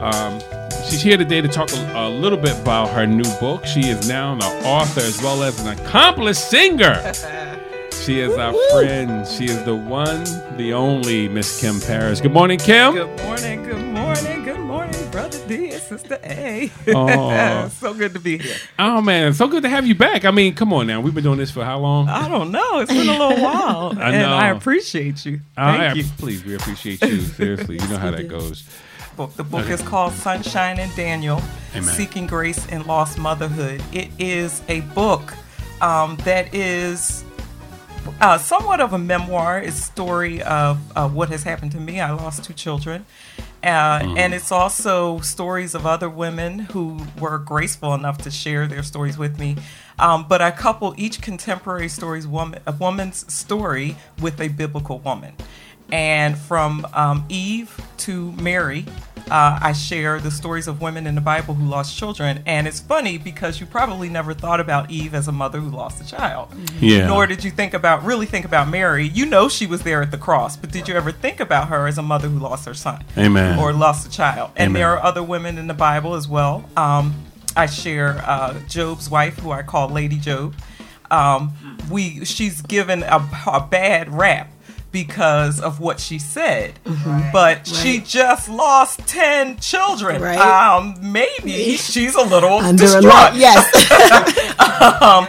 Um, she's here today to talk a, a, little bit about her new book. She is now an author as well as an accomplished singer. She is our friend. She is the one, the only Miss Kim Paris. Good morning, Kim. Good morning. Good morning. Good morning, brother D and sister A. Oh. so good to be here. Oh man, so good to have you back. I mean, come on now. We've been doing this for how long? I don't know. It's been a little while. I know. And I appreciate you. Thank I, you. Please, we appreciate you. Seriously, you know how that goes. Book. The book okay. is called Sunshine and Daniel: Amen. Seeking Grace in Lost Motherhood. It is a book um, that is uh, somewhat of a memoir. It's a story of uh, what has happened to me. I lost two children. Uh, mm. And it's also stories of other women who were graceful enough to share their stories with me. Um, but I couple each contemporary story's woman, a woman's story with a biblical woman. And from um, Eve to Mary, uh, I share the stories of women in the Bible who lost children. And it's funny because you probably never thought about Eve as a mother who lost a child. Yeah. Nor did you think about, really think about Mary. You know she was there at the cross, but did you ever think about her as a mother who lost her son? Amen. Or lost a child? And Amen. there are other women in the Bible as well. Um, I share uh, Job's wife, who I call Lady Job. Um, we she's given a, a bad rap because of what she said. Mm-hmm. But right. she just lost 10 children. Right. Um, maybe she's a little Under distraught. A lot, yes. um,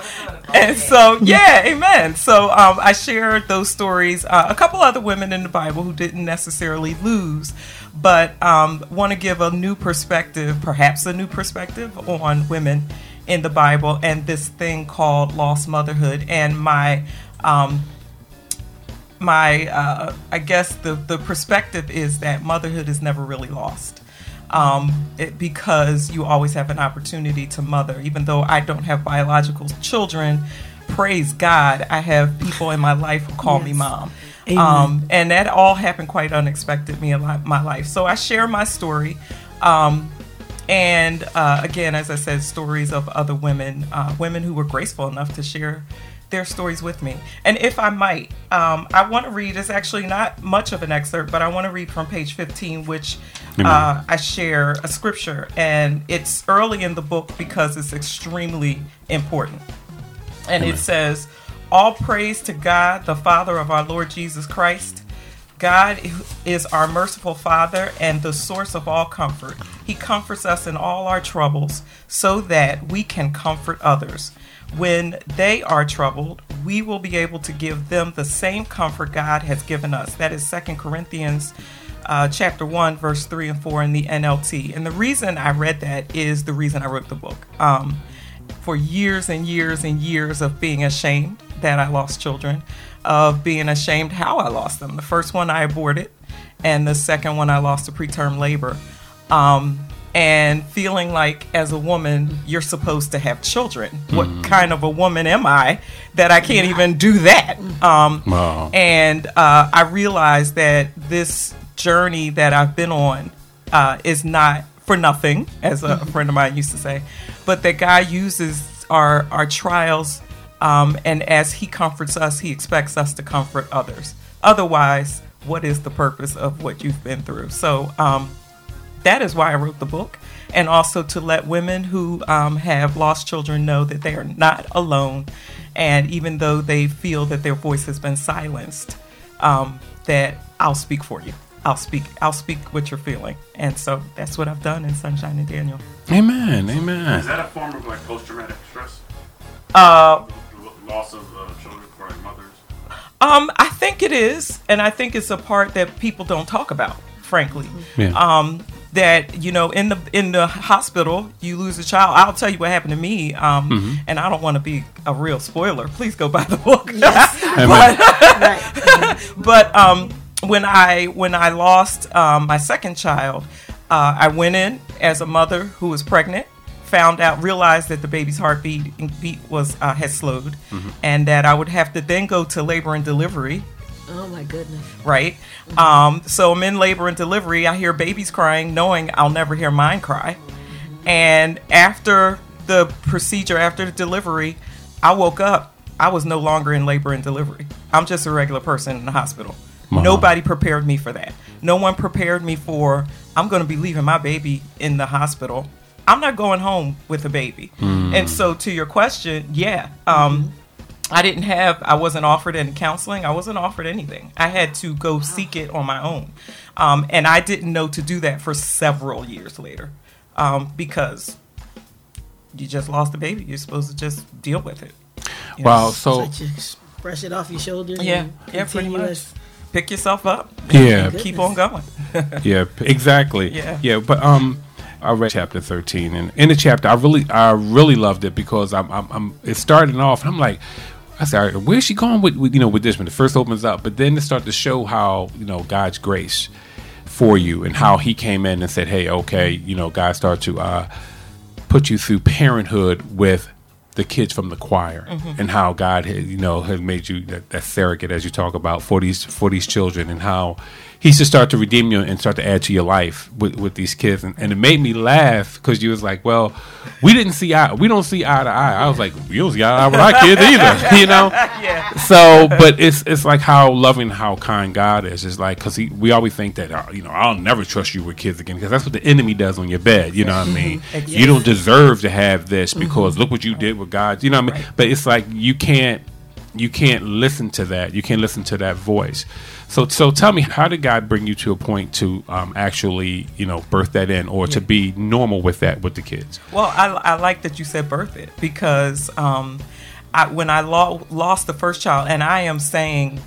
and so, yeah, amen. So um, I shared those stories. Uh, a couple other women in the Bible who didn't necessarily lose, but um, want to give a new perspective, perhaps a new perspective on women in the Bible and this thing called lost motherhood. And my um, my uh, I guess the the perspective is that motherhood is never really lost. Um, it, because you always have an opportunity to mother. Even though I don't have biological children, praise God, I have people in my life who call yes. me mom. Um, and that all happened quite unexpectedly in my life. So I share my story. Um, and uh, again, as I said, stories of other women, uh, women who were graceful enough to share their stories with me. And if I might, um, I want to read, it's actually not much of an excerpt, but I want to read from page 15, which uh, I share a scripture. And it's early in the book because it's extremely important. And Amen. it says, All praise to God, the Father of our Lord Jesus Christ. God is our merciful Father and the source of all comfort. He comforts us in all our troubles so that we can comfort others when they are troubled, we will be able to give them the same comfort God has given us. That is Second Corinthians uh, chapter 1, verse 3 and 4 in the NLT. And the reason I read that is the reason I wrote the book. Um, for years and years and years of being ashamed that I lost children, of being ashamed how I lost them. The first one I aborted, and the second one I lost to preterm labor. Um, and feeling like as a woman you're supposed to have children mm-hmm. what kind of a woman am i that i can't even do that um, wow. and uh, i realized that this journey that i've been on uh, is not for nothing as a mm-hmm. friend of mine used to say but that god uses our our trials um, and as he comforts us he expects us to comfort others otherwise what is the purpose of what you've been through so um, that is why I wrote the book, and also to let women who um, have lost children know that they are not alone, and even though they feel that their voice has been silenced, um, that I'll speak for you. I'll speak. I'll speak what you're feeling, and so that's what I've done in Sunshine and Daniel. Amen. Amen. Is that a form of like post-traumatic stress? Uh, loss of uh, children for mothers. Um, I think it is, and I think it's a part that people don't talk about. Frankly, yeah. um, that you know in the in the hospital you lose a child i'll tell you what happened to me um, mm-hmm. and i don't want to be a real spoiler please go buy the book yes. but, but um, when i when i lost um, my second child uh, i went in as a mother who was pregnant found out realized that the baby's heartbeat beat was uh, had slowed mm-hmm. and that i would have to then go to labor and delivery Oh my goodness. Right? Mm-hmm. Um, so I'm in labor and delivery. I hear babies crying, knowing I'll never hear mine cry. Mm-hmm. And after the procedure, after the delivery, I woke up. I was no longer in labor and delivery. I'm just a regular person in the hospital. Nobody prepared me for that. No one prepared me for I'm going to be leaving my baby in the hospital. I'm not going home with a baby. And so, to your question, yeah, um, I didn't have, I wasn't offered any counseling. I wasn't offered anything. I had to go seek it on my own. Um, and I didn't know to do that for several years later um, because you just lost a baby. You're supposed to just deal with it. You know? Wow. So Like brush it off your shoulders. Yeah, yeah, pretty continue much. Pick yourself up. yeah, Good. Keep on going. yeah, exactly. Yeah. yeah. But um, I read chapter thirteen, and in the chapter, I really, I really loved it because I'm, I'm, I'm it started off, and I'm like. I said, right, where's she going with, with you know with this when it first opens up? But then it started to show how you know God's grace for you and how He came in and said, hey, okay, you know, God started to uh, put you through parenthood with the kids from the choir and how God has, you know has made you that, that surrogate as you talk about for these for these children and how He should start to redeem you and start to add to your life with, with these kids. And, and it made me laugh because you was like well we didn't see eye we don't see eye to eye. I was like you don't see eye to eye with our kids either you know? Yeah. so but it's it's like how loving how kind god is. It's like because we always think that uh, you know i'll never trust you with kids again because that's what the enemy does on your bed you know what i mean? You don't deserve to have this because look what you did with god you know what i mean? But it's like you can't you can't listen to that. You can't listen to that voice so so tell me how did god bring you to a point to um, actually you know birth that in or to be normal with that with the kids Well, I, I like that you said birth it because um, I, when I lo- lost the first child, and I am saying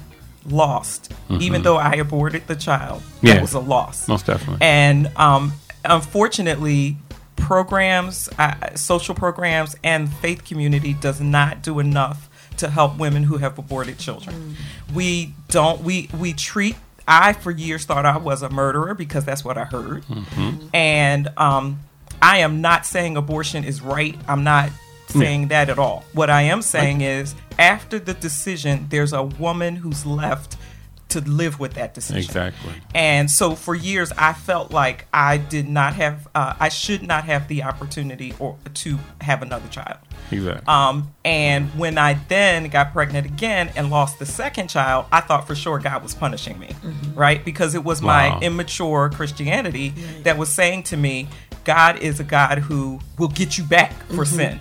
lost, even though I aborted the child, Mm-hmm. Yeah. it was a loss. most definitely And um, unfortunately, programs, uh, social programs, and faith community does not do enough to help women who have aborted children. We don't. We we treat. I for years thought I was a murderer because that's what I heard, and um, I am not saying abortion is right. I'm not saying that at all. What I am saying is, after the decision, there's a woman who's left to live with that decision. exactly And so for years, I felt like I did not have, uh, I should not have the opportunity or to have another child. exactly Um, and when I then got pregnant again and lost the second child, I thought for sure God was punishing me, right? Because it was Wow. my immature Christianity that was saying to me, God is a God who will get you back for sin.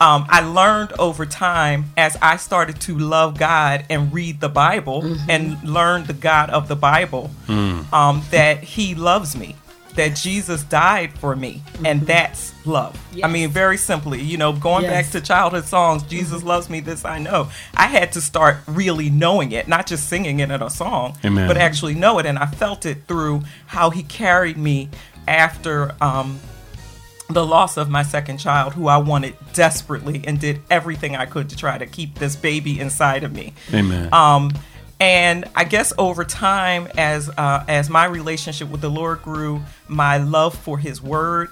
Um, I learned over time as I started to love God and read the Bible and learn the God of the Bible um, that He loves me, that Jesus died for me, and that's love. I mean, very simply, you know, going back to childhood songs, Jesus loves me, this I know. I had to start really knowing it, not just singing it in a song, Amen. but actually know it. And I felt it through how He carried me after. Um, the loss of my second child, who I wanted desperately and did everything I could to try to keep this baby inside of me. amen Um, and I guess over time, as uh, as my relationship with the Lord grew, my love for His Word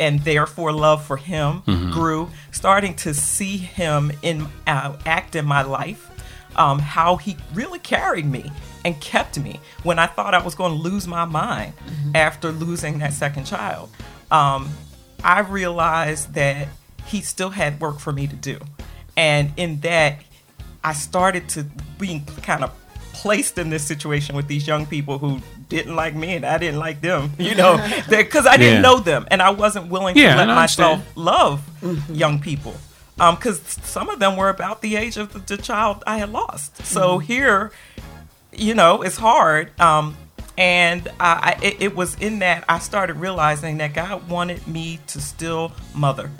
and therefore love for Him grew. Starting to see Him in uh, act in my life, um, how He really carried me and kept me when I thought I was going to lose my mind after losing that second child. Um, I realized that He still had work for me to do, and in that I started to being kind of placed in this situation with these young people who didn't like me and I didn't like them, you know, because I didn't Yeah. know them and I wasn't willing Yeah, to let I myself understand. love mm-hmm. young people. Um, because some of them were about the age of the, the child I had lost. So mm-hmm. here, you know, it's hard. Um, and I, I, it, it was in that I started realizing that God wanted me to still mother.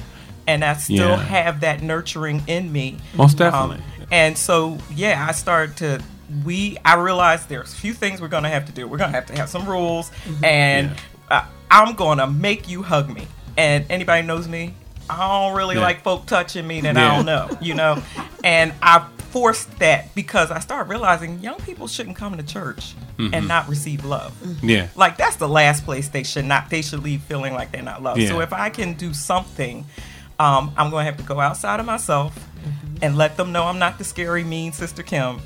And I still Yeah. have that nurturing in me. Most definitely. Um, and so, yeah, I started to. We, I realized there's a few things we're gonna have to do. We're gonna have to have some rules, and uh, I'm gonna make you hug me. And anybody knows me, I don't really Yeah. like folk touching me that Yeah. I don't know, you know. and I forced that because I started realizing young people shouldn't come to church Mm-hmm. and not receive love. yeah Like that's the last place they should not. They should leave feeling like they're not loved. Yeah. So if I can do something, um, I'm going to have to go outside of myself and let them know I'm not the scary, mean sister Kim,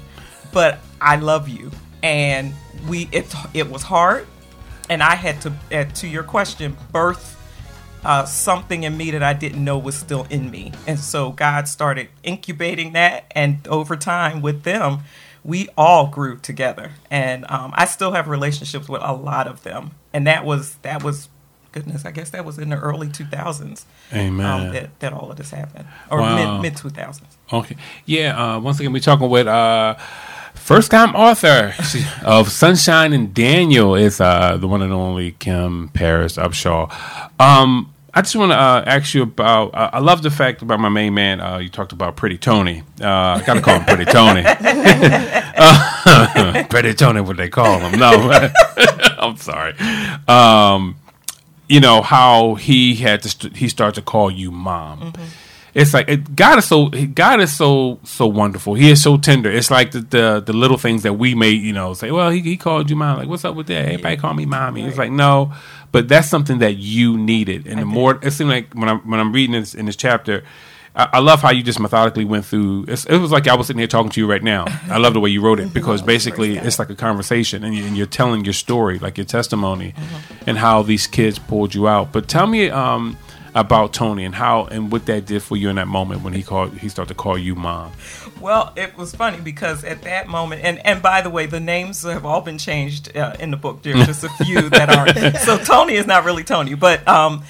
but I love you. And we it it was hard, and I had to uh, to your question birth. Uh, something in me that I didn't know was still in me. And so God started incubating that. And over time with them, we all grew together, and um, I still have relationships with a lot of them. And that was that was goodness, I guess that was in the early 2000s. Amen. Um, that, that all of this happened, or Wow. mid mid 2000s. Okay. Yeah. Uh, once again, we're talking with uh, first time author of Sunshine and Daniel is uh, the one and only Kim Paris Upshaw. Um, I just want to uh, ask you about. Uh, I love the fact about my main man. Uh, you talked about Pretty Tony. Uh, I gotta call him Pretty Tony. Uh, Pretty Tony, what they call him? No, I'm sorry. Um, you know how he had to st- he started to call you mom. It's like it, God is so God is so so wonderful. He is so tender. It's like the the, the little things that we may you know say. Well, he, he called you mom. Like what's up with that? Everybody call me mommy. It's like no, but that's something that you needed. And the more it seemed like when I'm when I'm reading this in this chapter. I I love how you just methodically went through. It was like I was sitting here talking to you right now. I love the way you wrote it because basically it's like a conversation and, you, and you're telling your story, like your testimony, and how these kids pulled you out. But tell me um, about Tony and how and what that did for you in that moment when he called he started to call you mom. Well, it was funny because at that moment, and, and by the way, the names have all been changed uh, in the book. There's just a few that aren't. So Tony is not really Tony, but um,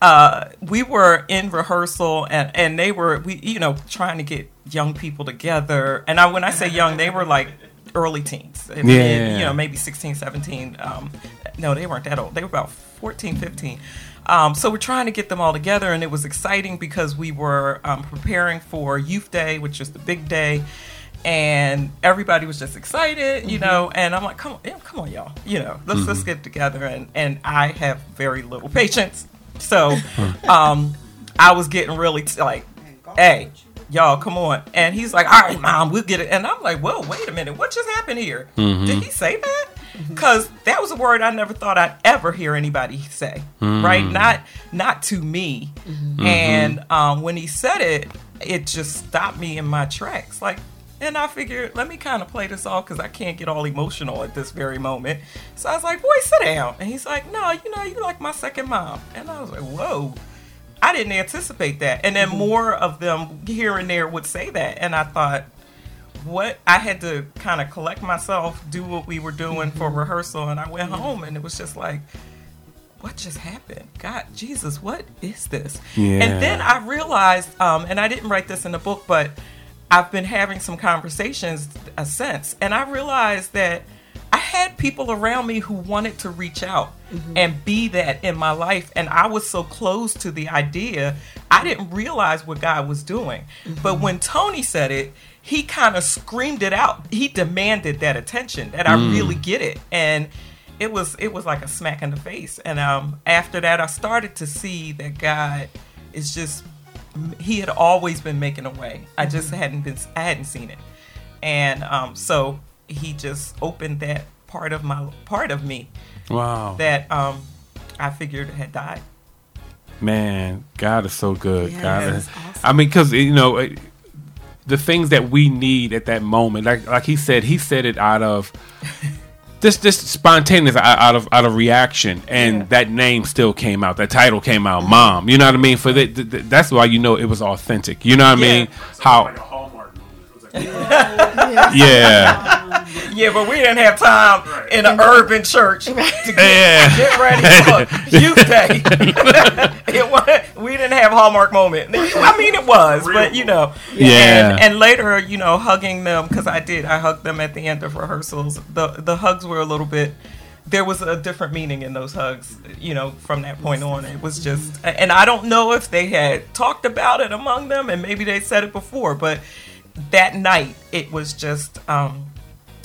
uh, we were in rehearsal, and, and they were we you know trying to get young people together. And I, when I say young, they were like early teens. Yeah. you know, maybe 16, 17. Um, no, they weren't that old. They were about 14, 15. Um, so we're trying to get them all together, and it was exciting because we were um, preparing for Youth Day, which is the big day, and everybody was just excited, you know. And I'm like, "Come on, yeah, come on, y'all, you know, let's let's get together." And and I have very little patience, so um, I was getting really t- like, "Hey, y'all, come on!" And he's like, "All right, mom, we'll get it." And I'm like, "Whoa, wait a minute, what just happened here? Did he say that?" Because that was a word I never thought I'd ever hear anybody say, right? Mm. Not not to me. Mm-hmm. And um, when he said it, it just stopped me in my tracks. Like, and I figured, let me kind of play this off because I can't get all emotional at this very moment. So I was like, boy, sit down. And he's like, no, you know, you like my second mom. And I was like, whoa. I didn't anticipate that. And then mm-hmm. more of them here and there would say that. And I thought, what? I had to kind of collect myself, do what we were doing for rehearsal. And I went home and it was just like, what just happened? God, Jesus, what is this? Yeah. And then I realized, um, and I didn't write this in the book, but I've been having some conversations uh, since, and I realized that I had people around me who wanted to reach out and be that in my life, and I was so close to the idea, I didn't realize what God was doing. But when Tony said it, he kind of screamed it out. He demanded that attention, that I really get it, and it was it was like a smack in the face. And um, after that, I started to see that God is just he had always been making a way. I just hadn't been I hadn't seen it, and um, so he just opened that part of my part of me Wow, that um, I figured had died. man, God is so good. Yeah, God is, awesome. I mean, because you know. It- the things that we need at that moment, like like he said, he said it out of this this spontaneous out out of out of reaction, and Yeah. that name still came out. That title came out, Mom. You know what I mean? For that, th- th- that's why you know it was authentic. You know what I Yeah. mean? It's How? Like a Hallmark movie. It was like, Yeah, Yeah, but we didn't have time Right. in an urban church to get, yeah. get ready for youth day. it was, we didn't have Hallmark moment. I mean, it was, but you know, Yeah. And, and later, you know, hugging them because I did. I hugged them at the end of rehearsals. The the hugs were a little bit. There was a different meaning in those hugs, you know, from that point on. It was just, and I don't know if they had talked about it among them, and maybe they said it before, but that night it was just, um,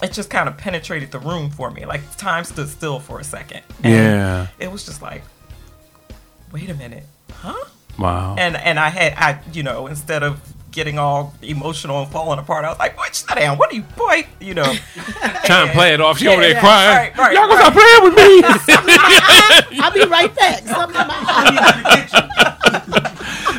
it just kind of penetrated the room for me. Like time stood still for a second. And Yeah. It was just like, wait a minute, huh? Wow. And and I had I you know instead of getting all emotional and falling apart, I was like, boy, sit down. What are you, boy? You know, Trying to play it off. She over there yeah, crying. right, right, Y'all gonna right. stop playing with me? I'll be right back. Something in my eye.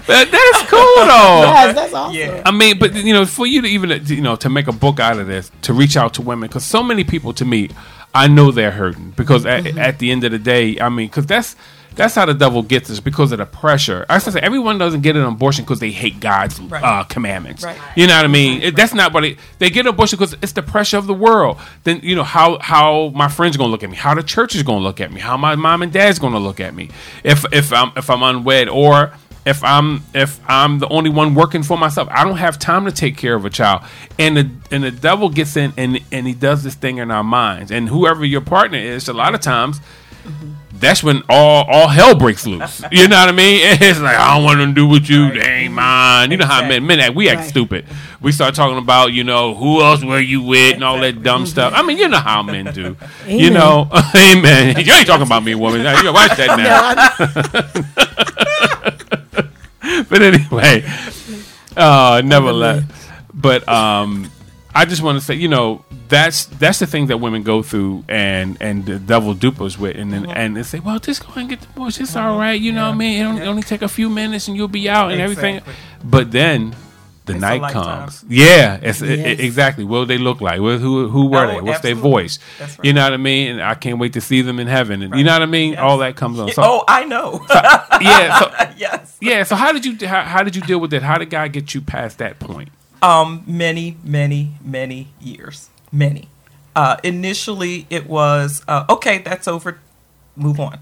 That- that's cool though. Yes, that's awesome. yeah. I mean, but you know, for you to even you know to make a book out of this, to reach out to women, because so many people to me, I know they're hurting because at, Mm-hmm. at the end of the day, I mean, because that's That's how the devil gets us because of the pressure. I say everyone doesn't get an abortion because they hate God's Right. uh, commandments. Right. You know what I mean? It- that's not what it, they get an abortion because it's the pressure of the world. Then you know how how my friends are gonna look at me, how the church is gonna look at me, how my mom and dad's gonna look at me if if I'm if I'm unwed or if I'm if I'm the only one working for myself, I don't have time to take care of a child. And the and the devil gets in and and he does this thing in our minds. And whoever your partner is, a lot of times that's when all all hell breaks loose. You know what I mean? It's like I don't want to do with you. They ain't mine. You know how men men act. We act Right. stupid. We start talking about you know who else were you with and all that dumb stuff. I mean, you know how men do. You know, amen. You ain't talking about me, woman. You watch that now. but anyway, uh, nevertheless, but um, I just want to say, you know, that's that's the thing that women go through and and the devil dupes with, and then and they say, well, just go and get the divorce. It's all right, you know what I mean? It only, it only take a few minutes and you'll be out and everything. But then. The It's night comes. Yeah, it's, it- exactly. What do they look like? Who who were Oh, they? What's their voice? That's You know what I mean? And I can't wait to see them in heaven. And you know what I mean? Yes. All that comes on. So, oh, I know. yeah. So, yes. yeah. So how did you how, how did you deal with that? How did God get you past that point? Um, many, many, many years. Many. Uh, initially, it was uh, okay. That's over. Move on.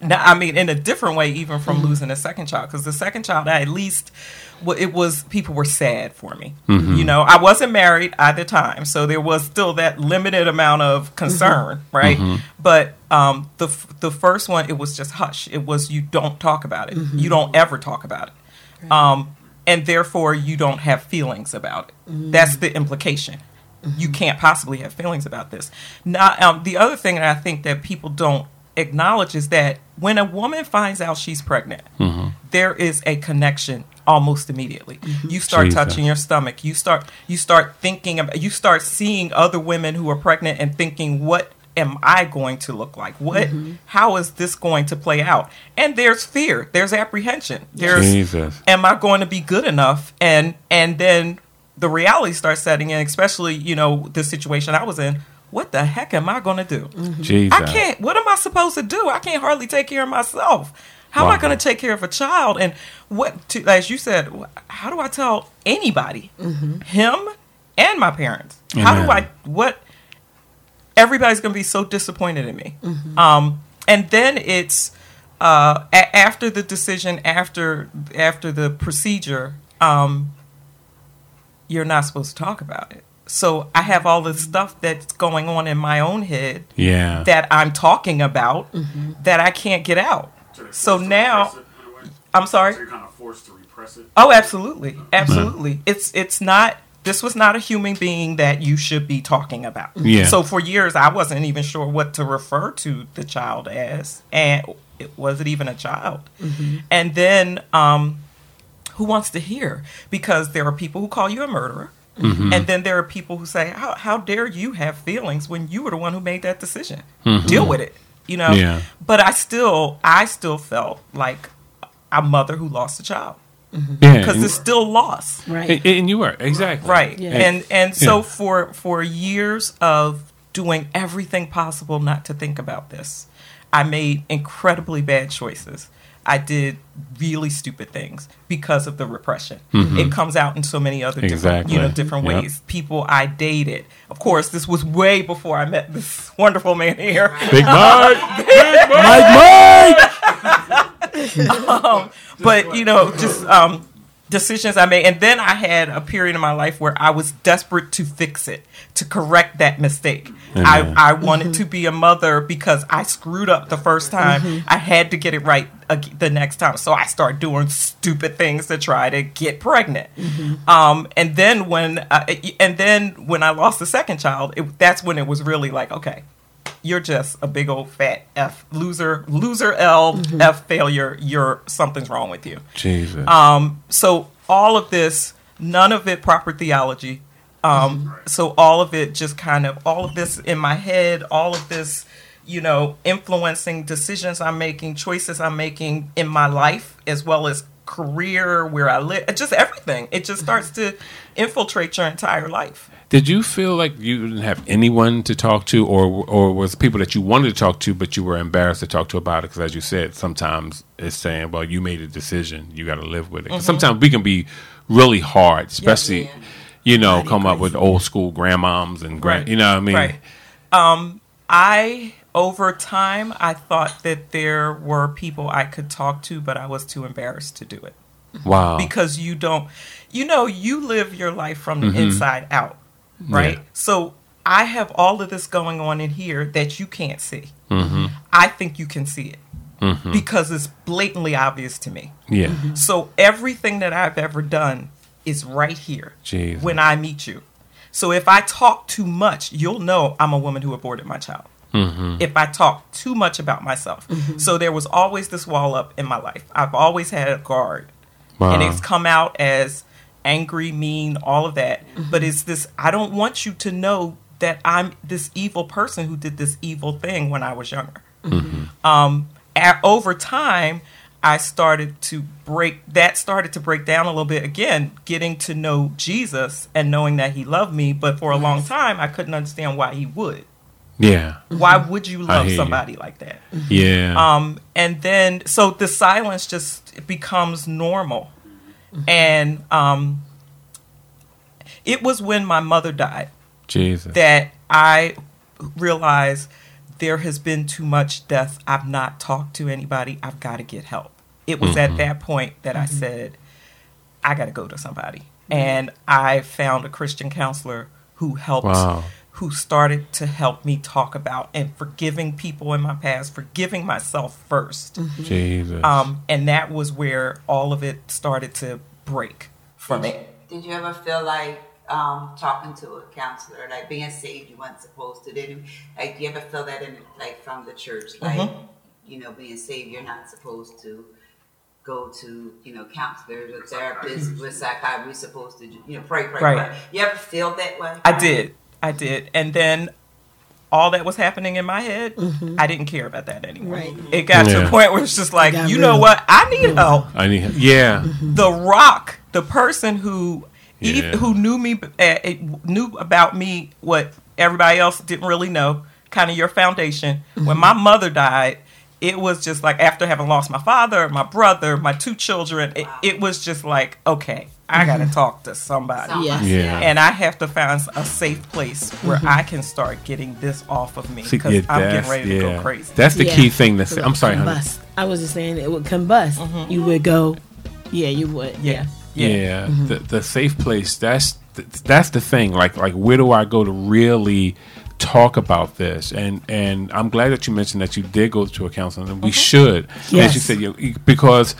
Now, I mean, in a different way, even from losing a second child, because the second child, I at least, it was people were sad for me. Mm-hmm. You know, I wasn't married at the time, so there was still that limited amount of mm-hmm. concern, right? Mm-hmm. But um, the f- the first one, it was just hush. It was you don't talk about it. You don't ever talk about it. Um, and therefore you don't have feelings about it. That's the implication. You can't possibly have feelings about this. Now, um, the other thing that I think that people don't acknowledge is that when a woman finds out she's pregnant, there is a connection almost immediately. Mm-hmm. You start Jesus. touching your stomach. You start you start thinking about. You start seeing other women who are pregnant and thinking, what am I going to look like? What? Mm-hmm. How is this going to play out? And there's fear. There's apprehension. There's Jesus. am I going to be good enough? And and then the reality starts setting in, especially you know the situation I was in. What the heck am I going to do? Mm-hmm. Jesus. I can't. What am I supposed to do? I can't hardly take care of myself. How am I going to take care of a child? And what, to, as you said, how do I tell anybody, him and my parents? How do I? What? Everybody's going to be so disappointed in me. Um, and then it's uh, a- after the decision, after after the procedure. Um, you're not supposed to talk about it. So I have all this stuff that's going on in my own head Yeah. that I'm talking about that I can't get out. You're So now- it in a way? I'm sorry. So you're kind of forced to repress it. Oh, absolutely, absolutely. It's it's not. This was not a human being that you should be talking about. Yeah. So for years, I wasn't even sure what to refer to the child as, and it wasn't even a child. Mm-hmm. And then, um, who wants to hear? Because there are people who call you a murderer. Mm-hmm. And then there are people who say, how, how dare you have feelings when you were the one who made that decision? Mm-hmm. Deal with it, you know? Yeah. But I still, I still felt like a mother who lost a child mm-hmm. yeah. because And, it's still loss. Right. and, and you were exactly Right. Yeah. And and so Yeah. for for years of doing everything possible not to think about this, I made incredibly bad choices. I did really stupid things because of the repression. It comes out in so many other different, Exactly. you know, different Yep. ways. People I dated. Of course, this was way before I met this wonderful man here. Big Mike. Big Mike. Mike. but you know, just um, decisions I made, and then I had a period in my life where I was desperate to fix it, to correct that mistake. I, Amen. I wanted to be a mother because I screwed up the first time. I had to get it right the next time, so I started doing stupid things to try to get pregnant. Um, and then when, uh, and then when I lost the second child, it, that's when it was really like, okay, you're just a big old fat F loser, loser L F failure. You're something's wrong with you. Jesus. Um, so all of this, none of it proper theology. Um, so all of it just kind of all of this in my head, all of this, you know, influencing decisions I'm making, choices I'm making in my life, as well as career, where I live, just everything. It just starts to infiltrate your entire life. Did you feel like you didn't have anyone to talk to, or or was people that you wanted to talk to, but you were embarrassed to talk to about it? Because as you said, sometimes it's saying, "Well, you made a decision, you got to live with it." 'Cause Sometimes we can be really hard, especially, you know, come up with old school grandmoms and grand, Right. you know what I mean? Right. Um, I over time I thought that there were people I could talk to, but I was too embarrassed to do it Wow. because you don't, you know, you live your life from the mm-hmm. inside out, right? Yeah. So I have all of this going on in here that you can't see. Mm-hmm. I think you can see it mm-hmm. because it's blatantly obvious to me. yeah. Mm-hmm. So everything that I've ever done is right here Jesus. when I meet you. So if I talk too much, you'll know I'm a woman who aborted my child. Mm-hmm. If I talk too much about myself. So there was always this wall up in my life. I've always had a guard. Wow. And it's come out as angry, mean, all of that. But it's this I don't want you to know that I'm this evil person who did this evil thing when I was younger um, a over time, I started to break that started to break down a little bit again, getting to know Jesus and knowing that he loved me. But for a long time, I couldn't understand why he would. Yeah. Why would you love hear you. somebody like that? Yeah. Um, and then so the silence just becomes normal. And um, it was when my mother died Jesus. that I realized there has been too much death. I've not talked to anybody. I've got to get help. It was Mm-hmm. at that point that I said, I got to go to somebody. And I found a Christian counselor who helped, Wow. Who started to help me talk about and forgiving people in my past, forgiving myself 1st Jesus. Um, and that was where all of it started to break for me. Did you ever feel like um, talking to a counselor, like being saved, you weren't supposed to? Did you, like, do you ever feel that in like from the church, like Mm-hmm. you know, being saved, you're not supposed to go to you know counselors or therapists with psychiatry, we're supposed to you know pray, pray, Right. pray. You ever feel that way? I did. I did. And then all that was happening in my head, mm-hmm. I didn't care about that anymore. Right. It got to a point where it's just like, got you know what? I need help. I need. Yeah. Mm-hmm. The Rock, the person who ev- Yeah. who knew me, uh, knew about me what everybody else didn't really know, kind of your foundation. When mm-hmm. my mother died, it was just like after having lost my father, my brother, my two children, it, it was just like, okay, I got to mm-hmm. talk to somebody Yes. Yeah. and I have to find a safe place where mm-hmm. I can start getting this off of me because yeah, I'm getting that's- ready to yeah. go crazy. That's the Yeah. key thing That's, say. I'm would sorry, honey. I was just saying it would combust. Mm-hmm. You would go, yeah, you would. yeah, Yeah, yeah, The, the safe place. That's th- that's the thing. Like like where do I go to really talk about this? And and I'm glad that you mentioned that you did go to a counselor, and we mm-hmm. should. As you said, you, you- because.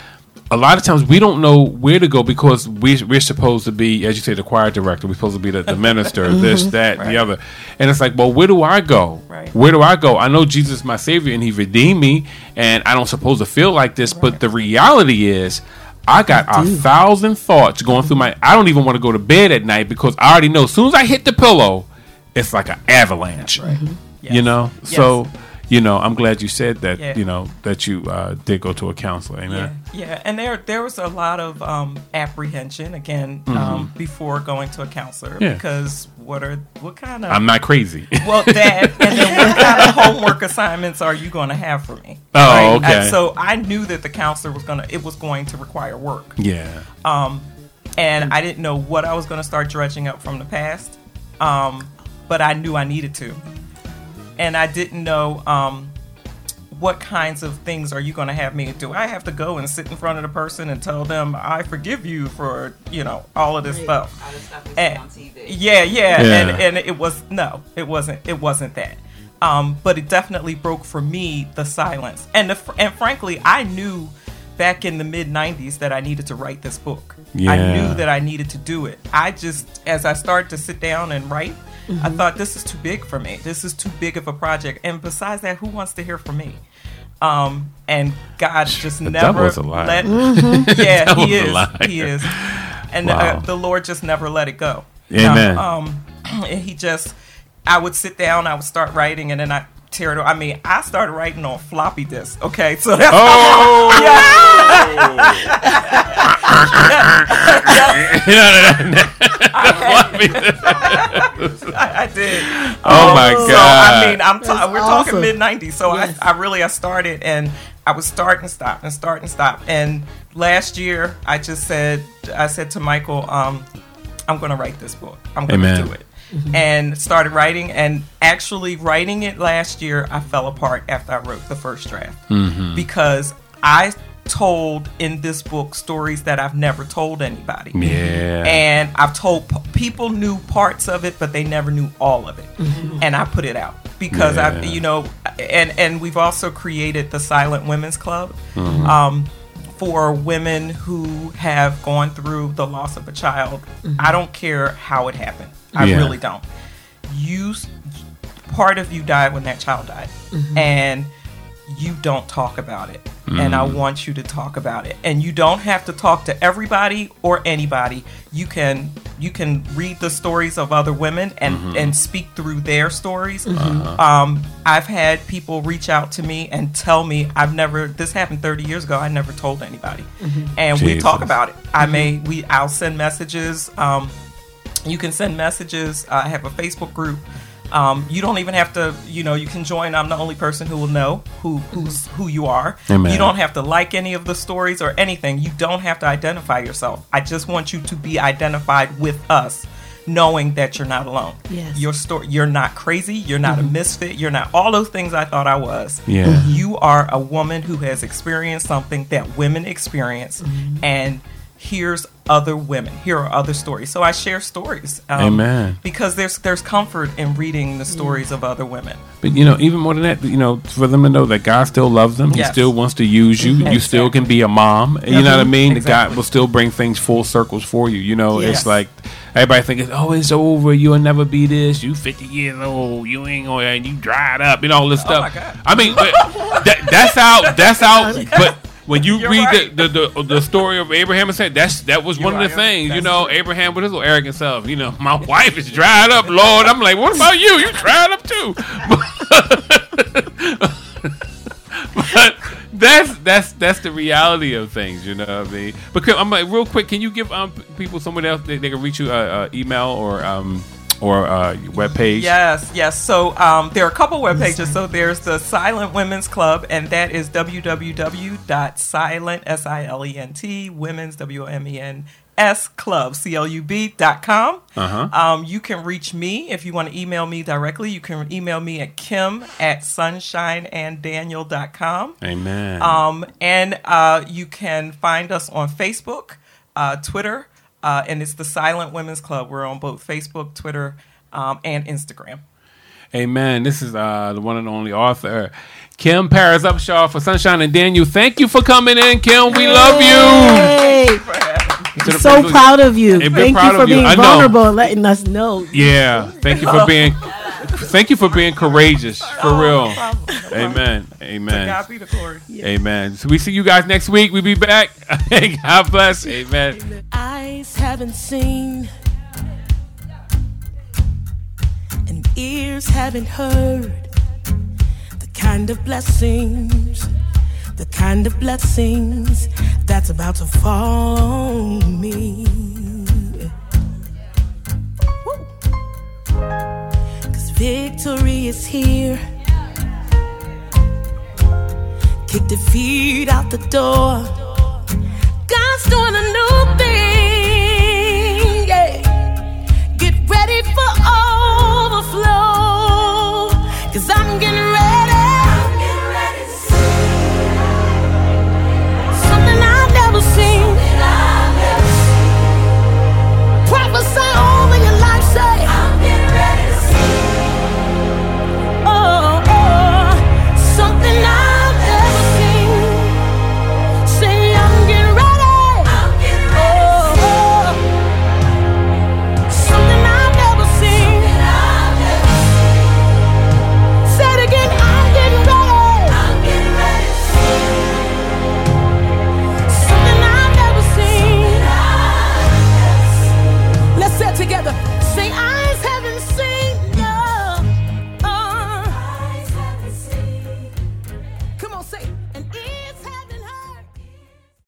A lot of times we don't know where to go because we, we're supposed to be, as you say, the choir director. We're supposed to be the, the minister, this, mm-hmm. that, Right. the other. And it's like, well, where do I go? Right. Where do I go? I know Jesus is my Savior and He redeemed me, and I don't supposed to feel like this. But the reality is, I got a thousand thoughts going through my. I don't even want to go to bed at night because I already know as soon as I hit the pillow, it's like an avalanche. You Yes. know, Yes. so you know, I'm glad you said that. Yeah. You know that you uh, did go to a counselor. yeah, Amen. yeah. And there there was a lot of um, apprehension again um, before going to a counselor Mm-hmm. Yeah. because what are what kind of I'm not crazy. well that and then what kind of homework assignments are you going to have for me? Oh, okay. And so I knew that the counselor was gonna it was going to require work. yeah. Um, and I didn't know what I was going to start dredging up from the past, um, but I knew I needed to, and I didn't know um, what kinds of things are you going to have me do. I have to go and sit in front of the person and tell them I forgive you for you know all of this stuff. All the stuff And- on TV. Yeah, yeah, Yeah. And, and it was no, it wasn't. It wasn't that. Um, but it definitely broke for me the silence, and the, and frankly, I knew back in the mid '90s that I needed to write this book. Yeah. I knew that I needed to do it. I just, as I started to sit down and write, I thought this is too big for me. This is too big of a project. And besides that, who wants to hear from me? Um, and God just The never devil's a liar. let. Yeah, Devil's he a is. liar. He is. And Wow. uh, the Lord just never let it go. Amen. Um, and he just, I would sit down, I would start writing, and then I tear it. I mean, I started writing on floppy disk. Okay, so that's Oh, I, I did. Oh my So God. I mean, I'm ta- we're awesome. talking mid '90s. So Yes. I, I really I started and I was start and stop and start and stop. And last year I just said I said to Michael, um, I'm going to write this book. I'm going to Amen. do it. And started writing, and actually writing it last year, I fell apart after I wrote the first draft Mm-hmm. because I told in this book stories that I've never told anybody Yeah. and I've told people knew parts of it, but they never knew all of it, and I put it out because Yeah. I, you know, and and we've also created the Silent Women's Club. Mm-hmm. Um, for women who have gone through the loss of a child, I don't care how it happened. I Yeah. really don't. You, part of you died when that child died, mm-hmm. and you don't talk about it. And I mm. want you to talk about it. And you don't have to talk to everybody or anybody. You can you can read the stories of other women and mm-hmm. and speak through their stories. Mm-hmm. Uh-huh. Um, I've had people reach out to me and tell me I've never this happened 30 years ago. I never told anybody, and we talk about it. I may we I'll send messages. Um, you can send messages. I have a Facebook group. Um, you don't even have to, you know, you can join. I'm the only person who will know who who's who you are. Amen. You don't have to like any of the stories or anything. You don't have to identify yourself. I just want you to be identified with us, knowing that you're not alone. Yes. Your story. You're not crazy. You're not a misfit. You're not all those things I thought I was. Yeah. You are a woman who has experienced something that women experience, and here's other women. Here are other stories. So I share stories. um, Amen. Because there's there's comfort in reading the stories of other women. But you know, even more than that, you know, for them to know that God still loves them, He still wants to use you. You still can be a mom. You know what I mean? That God will still bring things full circles for you. You know, Yes. it's like everybody thinking, "Oh, it's over. You'll never be this. You 50 years old. You ain't. And you dried up. And all this Oh stuff." I mean, that, that's how. That's how. But when you You're read right. the, the, the the story of Abraham and said that's that was You're one of the right. things. You know, true. Abraham with his little arrogant self. You know, my wife is dried up, Lord. I'm like, what about you? You dried up too. but that's that's that's the reality of things, you know what I mean? But I'm like, real quick, can you give um people someone else they, they can reach you uh, uh, email or um or uh web page? Yes, yes. So um, there are a couple web pages. So there's the Silent Women's Club, and that is www.silent s i l e n t women's w o m e n s club c l u b dot com. Uh-huh. Um, you can reach me if you want to email me directly. You can email me at kim at sunshineanddaniel dot com. Amen. Um, and uh, you can find us on Facebook, uh, Twitter, uh, and it's the Silent Women's Club. We're on both Facebook, Twitter, um, and Instagram. Amen. This is uh the one and only author. Kim Paris Upshaw for Sunshine and Daniel. Thank you for coming in, Kim. We love you. Hey, To the so proud of you. Hey, Thank you for of you. being vulnerable and letting us know. Yeah. Thank you for being thank you for being courageous. For Oh, real. no problem. Amen. To Amen. God be the glory. Amen. So we see you guys next week. We be back. God bless. Amen. Eyes haven't seen, and ears haven't heard the kind of blessings, the kind of blessings that's about to fall on me. Woo. Victory is here. Kick defeat out the door. God's doing a new thing.